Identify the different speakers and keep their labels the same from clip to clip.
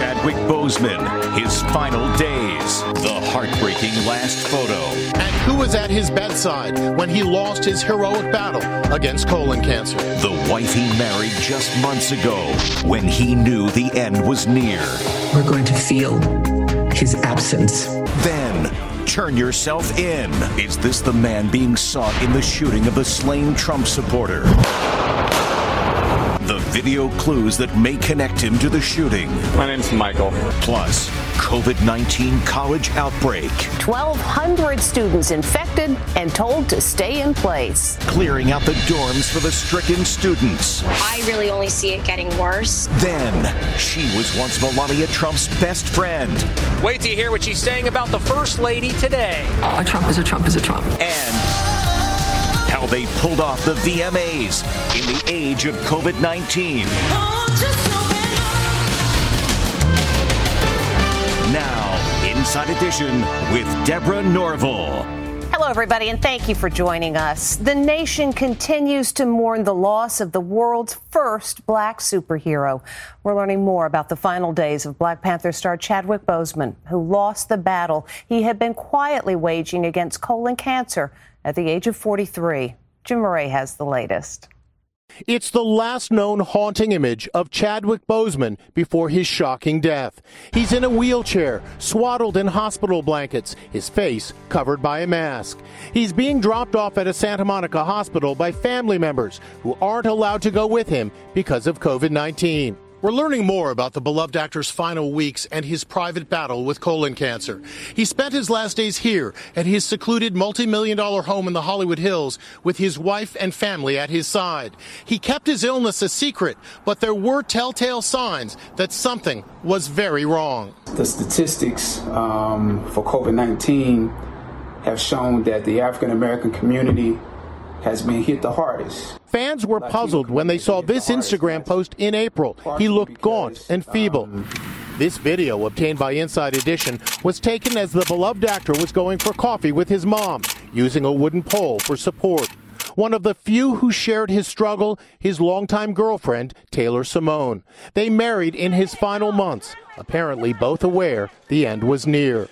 Speaker 1: Chadwick Boseman, his final days, the heartbreaking last photo.
Speaker 2: And who was at his bedside when he lost his heroic battle against colon cancer?
Speaker 1: The wife he married just months ago when he knew the end was near.
Speaker 3: We're going to feel his absence.
Speaker 1: Then, turn yourself in. Is this the man being sought in the shooting of the slain Trump supporter? The video clues that may connect him to the shooting.
Speaker 4: My name's Michael.
Speaker 1: Plus, COVID 19 college outbreak.
Speaker 5: 1,200 students infected and told to stay in place.
Speaker 1: Clearing out the dorms for the stricken students.
Speaker 6: I really only see it getting worse.
Speaker 1: Then, she was once Melania Trump's best friend.
Speaker 7: Wait till you hear what she's saying about the First Lady today.
Speaker 3: A Trump is a Trump is a Trump.
Speaker 1: And how they pulled off the VMAs in the age of COVID 19. Now, Inside Edition with Deborah Norville.
Speaker 5: Hello, everybody, and thank you for joining us. The nation continues to mourn the loss of the world's first black superhero. We're learning more about the final days of Black Panther star Chadwick Boseman, who lost the battle he had been quietly waging against colon cancer at the age of 43. Jim Murray has the latest.
Speaker 2: It's the last known haunting image of Chadwick Boseman before his shocking death. He's in a wheelchair, swaddled in hospital blankets, his face covered by a mask. He's being dropped off at a Santa Monica hospital by family members who aren't allowed to go with him because of COVID 19. We're learning more about the beloved actor's final weeks and his private battle with colon cancer. He spent his last days here at his secluded multi-million dollar home in the Hollywood Hills with his wife and family at his side. He kept his illness a secret, but there were telltale signs that something was very wrong.
Speaker 8: The statistics um, for COVID-19 have shown that the African American community has been hit the hardest.
Speaker 2: Fans were puzzled when they saw this Instagram post in April. He looked gaunt and um, feeble. This video, obtained by Inside Edition, was taken as the beloved actor was going for coffee with his mom, using a wooden pole for support. One of the few who shared his struggle, his longtime girlfriend, Taylor Simone. They married in his final months, apparently both aware the end was near.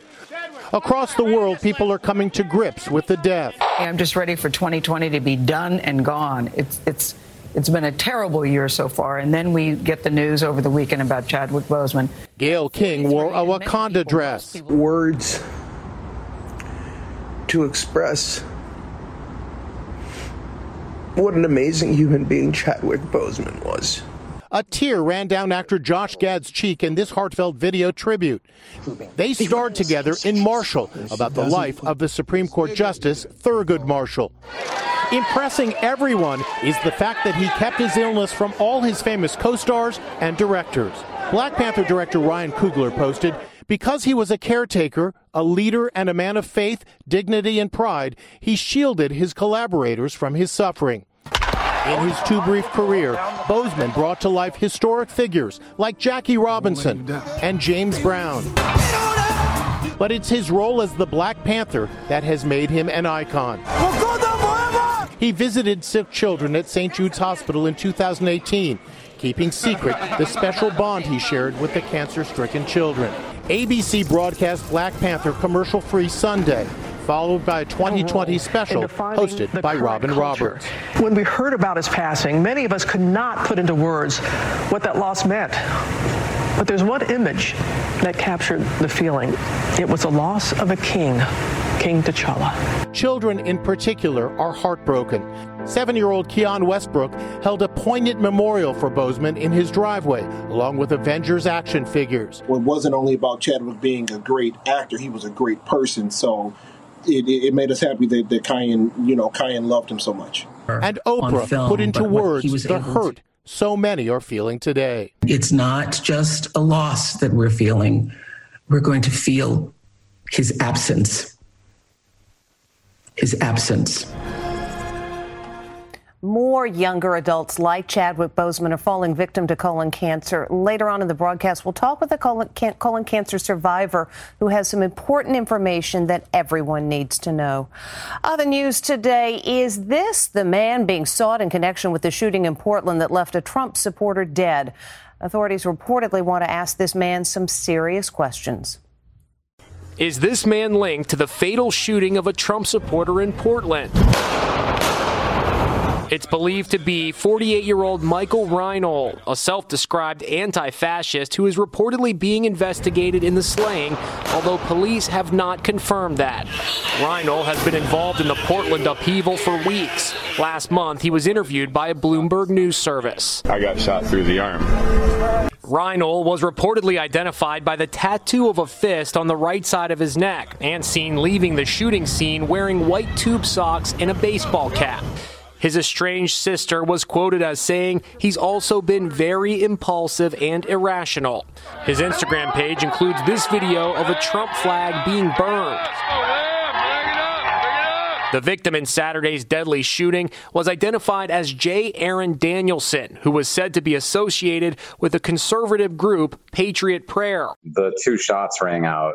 Speaker 2: Across the world, people are coming to grips with the death.
Speaker 3: I'm just ready for 2020 to be done and gone. It's it's it's been a terrible year so far, and then we get the news over the weekend about Chadwick Boseman.
Speaker 2: Gayle King wore a Wakanda dress.
Speaker 9: Words to express what an amazing human being Chadwick Boseman was.
Speaker 2: A tear ran down actor Josh Gad's cheek in this heartfelt video tribute. They starred together in Marshall about the life of the Supreme Court Justice Thurgood Marshall. Impressing everyone is the fact that he kept his illness from all his famous co stars and directors. Black Panther director Ryan Coogler posted, because he was a caretaker, a leader, and a man of faith, dignity, and pride, he shielded his collaborators from his suffering. In his too brief career, Boseman brought to life historic figures like Jackie Robinson and James Brown. But it's his role as the Black Panther that has made him an icon. He visited sick children at St. Jude's Hospital in 2018, keeping secret the special bond he shared with the cancer stricken children. ABC broadcast Black Panther commercial free Sunday followed by a 2020 special hosted by Robin
Speaker 10: culture.
Speaker 2: Roberts.
Speaker 10: When we heard about his passing, many of us could not put into words what that loss meant. But there's one image that captured the feeling. It was the loss of a king, King T'Challa.
Speaker 2: Children in particular are heartbroken. Seven year old Keon Westbrook held a poignant memorial for Boseman in his driveway, along with Avengers action figures.
Speaker 4: It wasn't only about Chadwick being a great actor, he was a great person. So it, it made us happy that, that Kyan, you know, Kyan loved him so much.
Speaker 2: And Oprah
Speaker 11: film,
Speaker 2: put into words the
Speaker 11: able to-
Speaker 2: hurt so many are feeling today.
Speaker 11: It's not just a loss that we're feeling. We're going to feel his absence. His absence.
Speaker 5: More younger adults like Chadwick Boseman are falling victim to colon cancer. Later on in the broadcast, we'll talk with a colon, can- colon cancer survivor who has some important information that everyone needs to know. Other news today is this the man being sought in connection with the shooting in Portland that left a Trump supporter dead? Authorities reportedly want to ask this man some serious questions.
Speaker 7: Is this man linked to the fatal shooting of a Trump supporter in Portland? It's believed to be 48 year old Michael Reinoehl, a self described anti fascist who is reportedly being investigated in the slaying, although police have not confirmed that. Reinoehl has been involved in the Portland upheaval for weeks. Last month, he was interviewed by a Bloomberg News service.
Speaker 12: I got shot through the arm.
Speaker 7: Reinoehl was reportedly identified by the tattoo of a fist on the right side of his neck and seen leaving the shooting scene wearing white tube socks and a baseball cap. His estranged sister was quoted as saying he's also been very impulsive and irrational. His Instagram page includes this video of a Trump flag being burned. The victim in Saturday's deadly shooting was identified as J. Aaron Danielson, who was said to be associated with the conservative group Patriot Prayer.
Speaker 13: the two shots rang out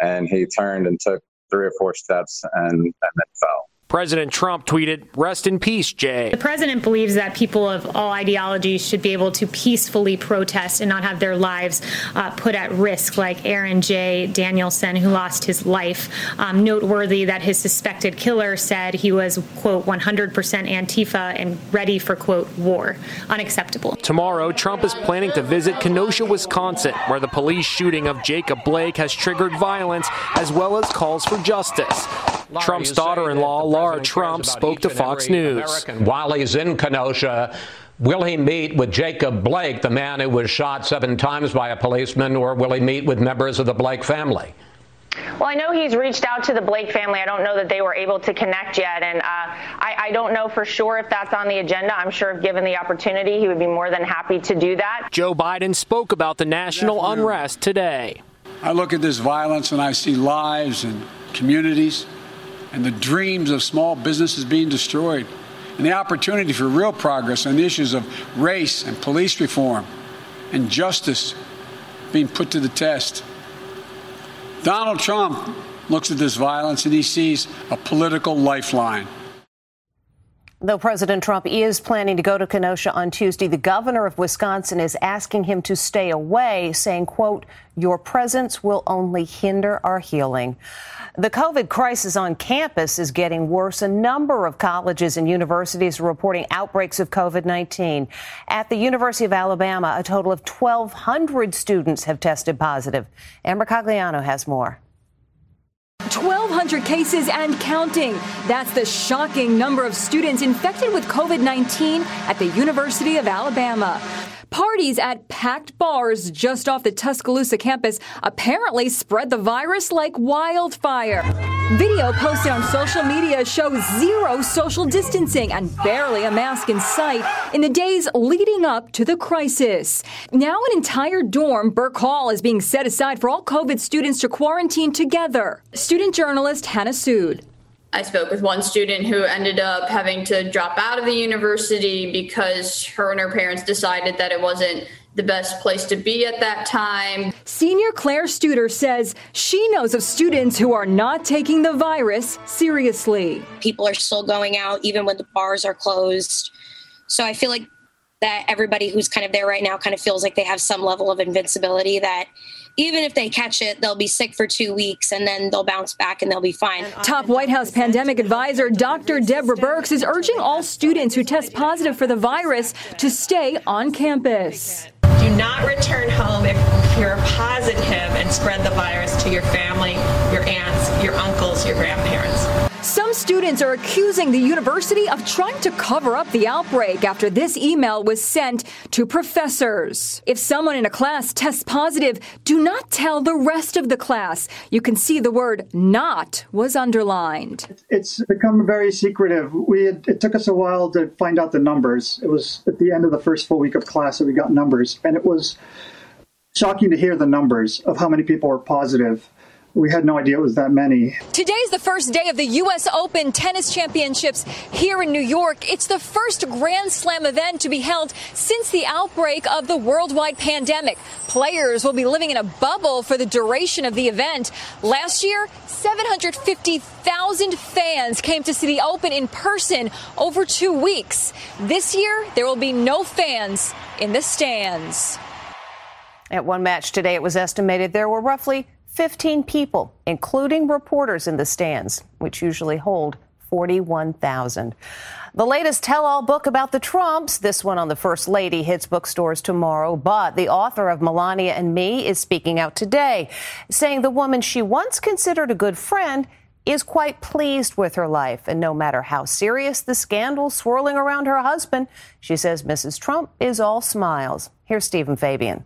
Speaker 13: and he turned and took three or four steps and, and then fell.
Speaker 7: President Trump tweeted, Rest in peace, Jay.
Speaker 14: The president believes that people of all ideologies should be able to peacefully protest and not have their lives uh, put at risk, like Aaron J. Danielson, who lost his life. Um, noteworthy that his suspected killer said he was, quote, 100% Antifa and ready for, quote, war. Unacceptable.
Speaker 7: Tomorrow, Trump is planning to visit Kenosha, Wisconsin, where the police shooting of Jacob Blake has triggered violence as well as calls for justice. Trump's daughter in law, Laura Trump, spoke to Fox News.
Speaker 15: While he's in Kenosha, will he meet with Jacob Blake, the man who was shot seven times by a policeman, or will he meet with members of the Blake family?
Speaker 16: Well, I know he's reached out to the Blake family. I don't know that they were able to connect yet, and uh, I, I don't know for sure if that's on the agenda. I'm sure if given the opportunity, he would be more than happy to do that.
Speaker 7: Joe Biden spoke about the national unrest today.
Speaker 17: I look at this violence and I see lives and communities and the dreams of small businesses being destroyed and the opportunity for real progress on the issues of race and police reform and justice being put to the test. Donald Trump looks at this violence and he sees a political lifeline.
Speaker 5: Though President Trump is planning to go to Kenosha on Tuesday, the governor of Wisconsin is asking him to stay away, saying, quote, your presence will only hinder our healing. The COVID crisis on campus is getting worse. A number of colleges and universities are reporting outbreaks of COVID 19. At the University of Alabama, a total of 1,200 students have tested positive. Amber Cagliano has more.
Speaker 18: 1,200 cases and counting. That's the shocking number of students infected with COVID 19 at the University of Alabama. Parties at packed bars just off the Tuscaloosa campus apparently spread the virus like wildfire. Video posted on social media shows zero social distancing and barely a mask in sight in the days leading up to the crisis. Now, an entire dorm, Burke Hall, is being set aside for all COVID students to quarantine together. Student journalist Hannah Sood.
Speaker 19: I spoke with one student who ended up having to drop out of the university because her and her parents decided that it wasn't the best place to be at that time.
Speaker 18: Senior Claire Studer says she knows of students who are not taking the virus seriously.
Speaker 6: People are still going out even when the bars are closed. So I feel like that everybody who's kind of there right now kind of feels like they have some level of invincibility that even if they catch it, they'll be sick for two weeks and then they'll bounce back and they'll be fine.
Speaker 18: Top White House pandemic advisor Dr. Deborah Birx is urging all students who test positive for the virus to stay on campus.
Speaker 12: Do not return home if you're positive and spread the virus to your family, your aunts, your uncles, your grandparents.
Speaker 18: Some students are accusing the university of trying to cover up the outbreak after this email was sent to professors. If someone in a class tests positive, do not tell the rest of the class. You can see the word not was underlined.
Speaker 20: It's become very secretive. We had, it took us a while to find out the numbers. It was at the end of the first full week of class that we got numbers, and it was shocking to hear the numbers of how many people were positive we had no idea it was that many.
Speaker 18: Today's the first day of the U.S. Open Tennis Championships here in New York. It's the first Grand Slam event to be held since the outbreak of the worldwide pandemic. Players will be living in a bubble for the duration of the event. Last year, 750,000 fans came to see the Open in person over two weeks. This year, there will be no fans in the stands.
Speaker 5: At one match today, it was estimated there were roughly 15 people, including reporters in the stands, which usually hold 41,000. The latest tell all book about the Trumps, this one on the First Lady, hits bookstores tomorrow. But the author of Melania and Me is speaking out today, saying the woman she once considered a good friend is quite pleased with her life. And no matter how serious the scandal swirling around her husband, she says Mrs. Trump is all smiles. Here's Stephen Fabian.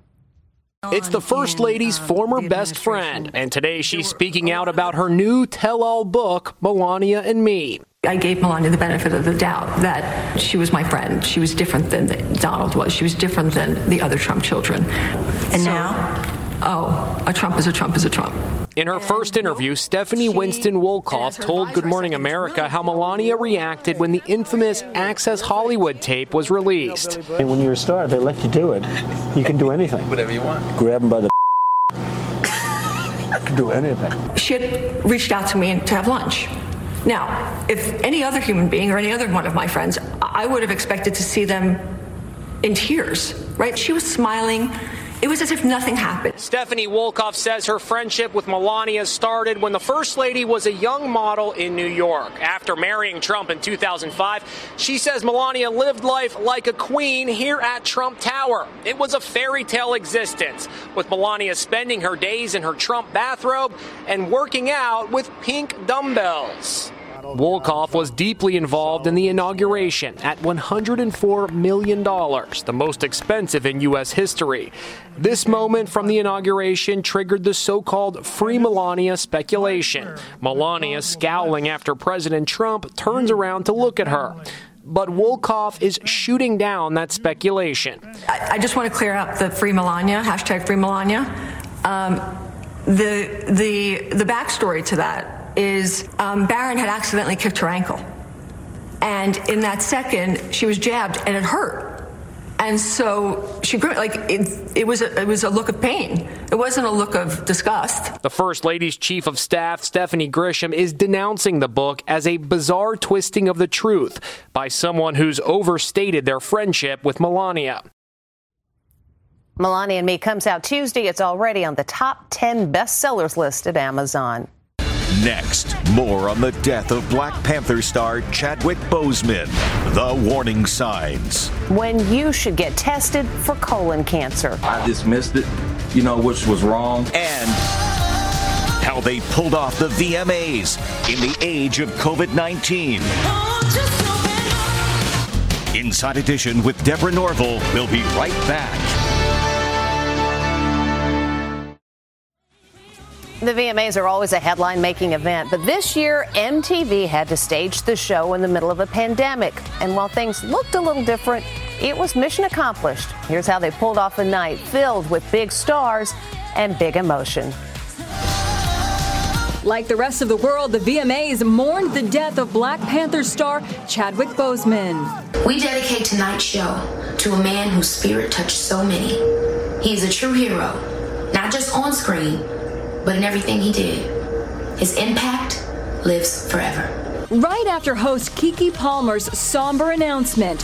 Speaker 7: It's the First Lady's former best friend, and today she's speaking out about her new tell all book, Melania and Me.
Speaker 21: I gave Melania the benefit of the doubt that she was my friend. She was different than Donald was. She was different than the other Trump children.
Speaker 22: And so, now?
Speaker 21: Oh, a Trump is a Trump is a Trump.
Speaker 7: In her first interview, Stephanie Winston Wolkoff told Good Morning America how Melania reacted when the infamous Access Hollywood tape was released.
Speaker 23: And when you're a star, they let you do it. You can do anything.
Speaker 24: Whatever you want.
Speaker 23: Grab them by the. I can do anything.
Speaker 21: She had reached out to me to have lunch. Now, if any other human being or any other one of my friends, I would have expected to see them in tears, right? She was smiling it was as if nothing happened.
Speaker 7: Stephanie Wolkoff says her friendship with Melania started when the First Lady was a young model in New York. After marrying Trump in 2005, she says Melania lived life like a queen here at Trump Tower. It was a fairy tale existence, with Melania spending her days in her Trump bathrobe and working out with pink dumbbells. Wolkoff was deeply involved in the inauguration at $104 million, the most expensive in U.S. history. This moment from the inauguration triggered the so called Free Melania speculation. Melania, scowling after President Trump, turns around to look at her but Wolkoff is shooting down that speculation.
Speaker 21: I, just want to clear up the free Melania, hashtag free Melania. Um, the, the, the backstory to that is um, Barron had accidentally kicked her ankle. And in that second, she was jabbed and it hurt. And so she like it, it was a, it was a look of pain. It wasn't a look of disgust.
Speaker 7: The First Lady's chief of staff, Stephanie Grisham, is denouncing the book as a bizarre twisting of the truth by someone who's overstated their friendship with Melania.
Speaker 5: Melania and Me comes out Tuesday. It's already on the top 10 bestsellers list at Amazon.
Speaker 1: Next, more on the death of Black Panther star Chadwick Boseman. The warning signs.
Speaker 5: When you should get tested for colon cancer.
Speaker 24: I dismissed it, you know, which was wrong.
Speaker 1: And how they pulled off the VMAs in the age of COVID 19. Inside Edition with Deborah Norville. We'll be right back.
Speaker 5: The VMAs are always a headline making event, but this year MTV had to stage the show in the middle of a pandemic. And while things looked a little different, it was mission accomplished. Here's how they pulled off a night filled with big stars and big emotion.
Speaker 18: Like the rest of the world, the VMAs mourned the death of Black Panther star Chadwick Boseman.
Speaker 25: We dedicate tonight's show to a man whose spirit touched so many. He is a true hero, not just on screen but in everything he did. His impact lives forever.
Speaker 18: Right after host Keke Palmer's somber announcement,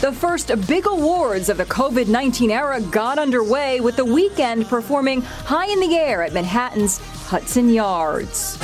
Speaker 18: the first big awards of the COVID 19 era got underway with the Weeknd performing High in the Air at Manhattan's Hudson Yards.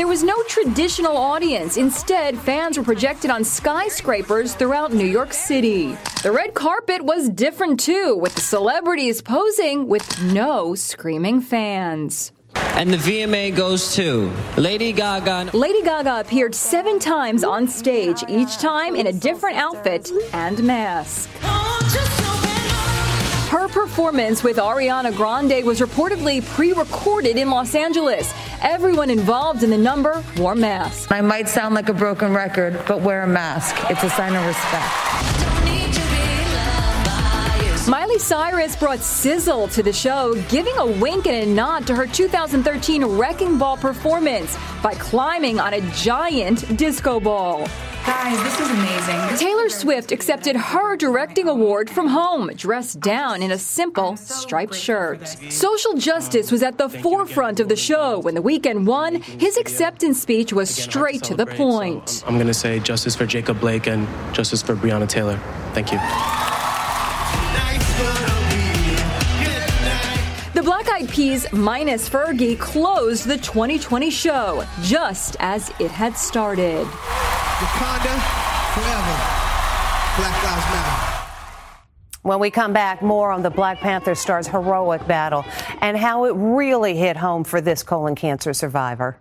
Speaker 18: There was no traditional audience. Instead, fans were projected on skyscrapers throughout New York City. The red carpet was different too, with the celebrities posing with no screaming fans.
Speaker 26: And the VMA goes to Lady Gaga.
Speaker 18: Lady Gaga appeared seven times on stage, each time in a different outfit and mask. Her performance with Ariana Grande was reportedly pre recorded in Los Angeles. Everyone involved in the number wore masks.
Speaker 27: I might sound like a broken record, but wear a mask. It's a sign of respect.
Speaker 18: Miley Cyrus brought sizzle to the show, giving a wink and a nod to her 2013 Wrecking Ball performance by climbing on a giant disco ball.
Speaker 28: Guys, this is amazing.
Speaker 18: Taylor Swift accepted her directing award from home, dressed down in a simple striped shirt. Social justice was at the forefront of the show. When the Weeknd won, his acceptance speech was straight to the point.
Speaker 29: I'm going to say justice for Jacob Blake and justice for Breonna Taylor. Thank you.
Speaker 18: The Black Eyed Peas minus Fergie closed the 2020 show just as it had started.
Speaker 30: Wakanda forever. Black Lives Matter.
Speaker 5: When we come back, more on the Black Panther star's heroic battle and how it really hit home for this colon cancer survivor.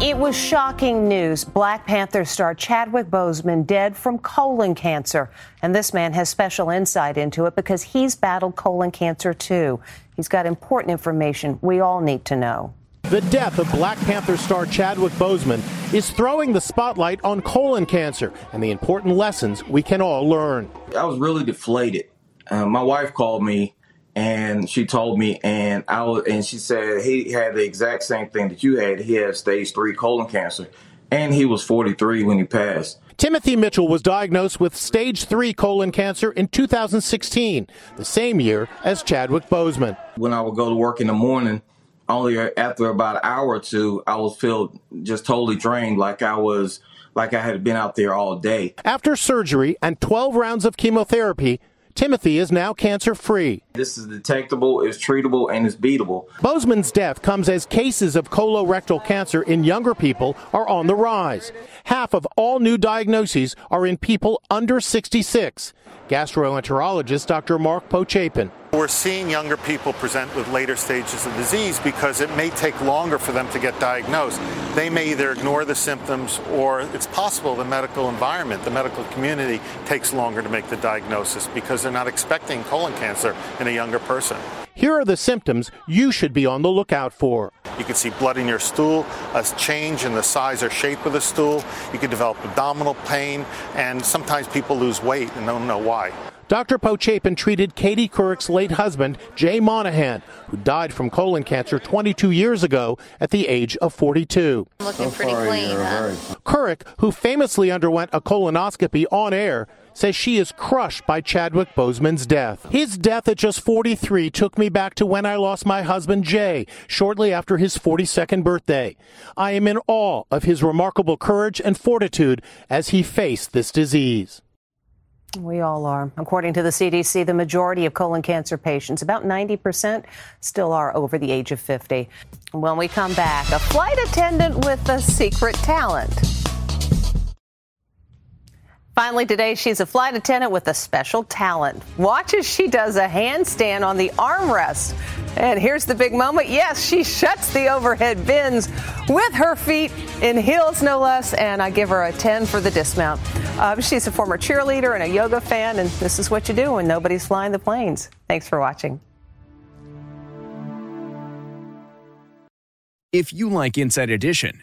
Speaker 5: It was shocking news. Black Panther star Chadwick Boseman dead from colon cancer. And this man has special insight into it because he's battled colon cancer too. He's got important information we all need to know.
Speaker 2: The death of Black Panther star Chadwick Boseman is throwing the spotlight on colon cancer and the important lessons we can all learn.
Speaker 24: I was really deflated. Uh, my wife called me and she told me, and I was, and she said he had the exact same thing that you had. He had stage three colon cancer, and he was 43 when he passed.
Speaker 2: Timothy Mitchell was diagnosed with stage three colon cancer in 2016, the same year as Chadwick Boseman.
Speaker 24: When I would go to work in the morning, only after about an hour or two, I was feel just totally drained, like I was like I had been out there all day.
Speaker 2: After surgery and 12 rounds of chemotherapy, Timothy is now cancer free.
Speaker 24: This is detectable, it's treatable, and it's beatable.
Speaker 2: Boseman's death comes as cases of colorectal cancer in younger people are on the rise. Half of all new diagnoses are in people under 66. Gastroenterologist Dr. Mark Pochapin.
Speaker 31: We're seeing younger people present with later stages of disease because it may take longer for them to get diagnosed. They may either ignore the symptoms or it's possible the medical environment, the medical community takes longer to make the diagnosis because they're not expecting colon cancer in a younger person.
Speaker 2: Here are the symptoms you should be on the lookout for.
Speaker 31: You can see blood in your stool, a change in the size or shape of the stool. You can develop abdominal pain, and sometimes people lose weight and don't know why.
Speaker 2: Dr. Pochapin treated Katie Couric's late husband, Jay Monahan, who died from colon cancer 22 years ago at the age of 42.
Speaker 32: Looking pretty clean. Huh?
Speaker 2: Couric, who famously underwent a colonoscopy on air, says she is crushed by Chadwick Boseman's death. His death at just 43 took me back to when I lost my husband Jay shortly after his 42nd birthday. I am in awe of his remarkable courage and fortitude as he faced this disease.
Speaker 5: We all are. According to the CDC, the majority of colon cancer patients, about 90%, still are over the age of 50. When we come back, a flight attendant with a secret talent. Finally, today, she's a flight attendant with a special talent. Watch as she does a handstand on the armrest. And here's the big moment. Yes, she shuts the overhead bins with her feet in heels, no less. And I give her a 10 for the dismount. Uh, she's a former cheerleader and a yoga fan. And this is what you do when nobody's flying the planes. Thanks for watching.
Speaker 33: If you like Inside Edition,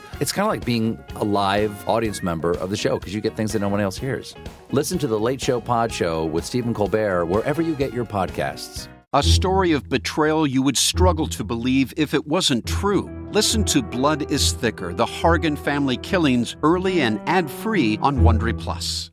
Speaker 34: It's kind of like being a live audience member of the show because you get things that no one else hears. Listen to the Late Show Pod Show with Stephen Colbert wherever you get your podcasts.
Speaker 35: A story of betrayal you would struggle to believe if it wasn't true. Listen to Blood is Thicker: The Hargan Family Killings early and ad-free on Wondery Plus.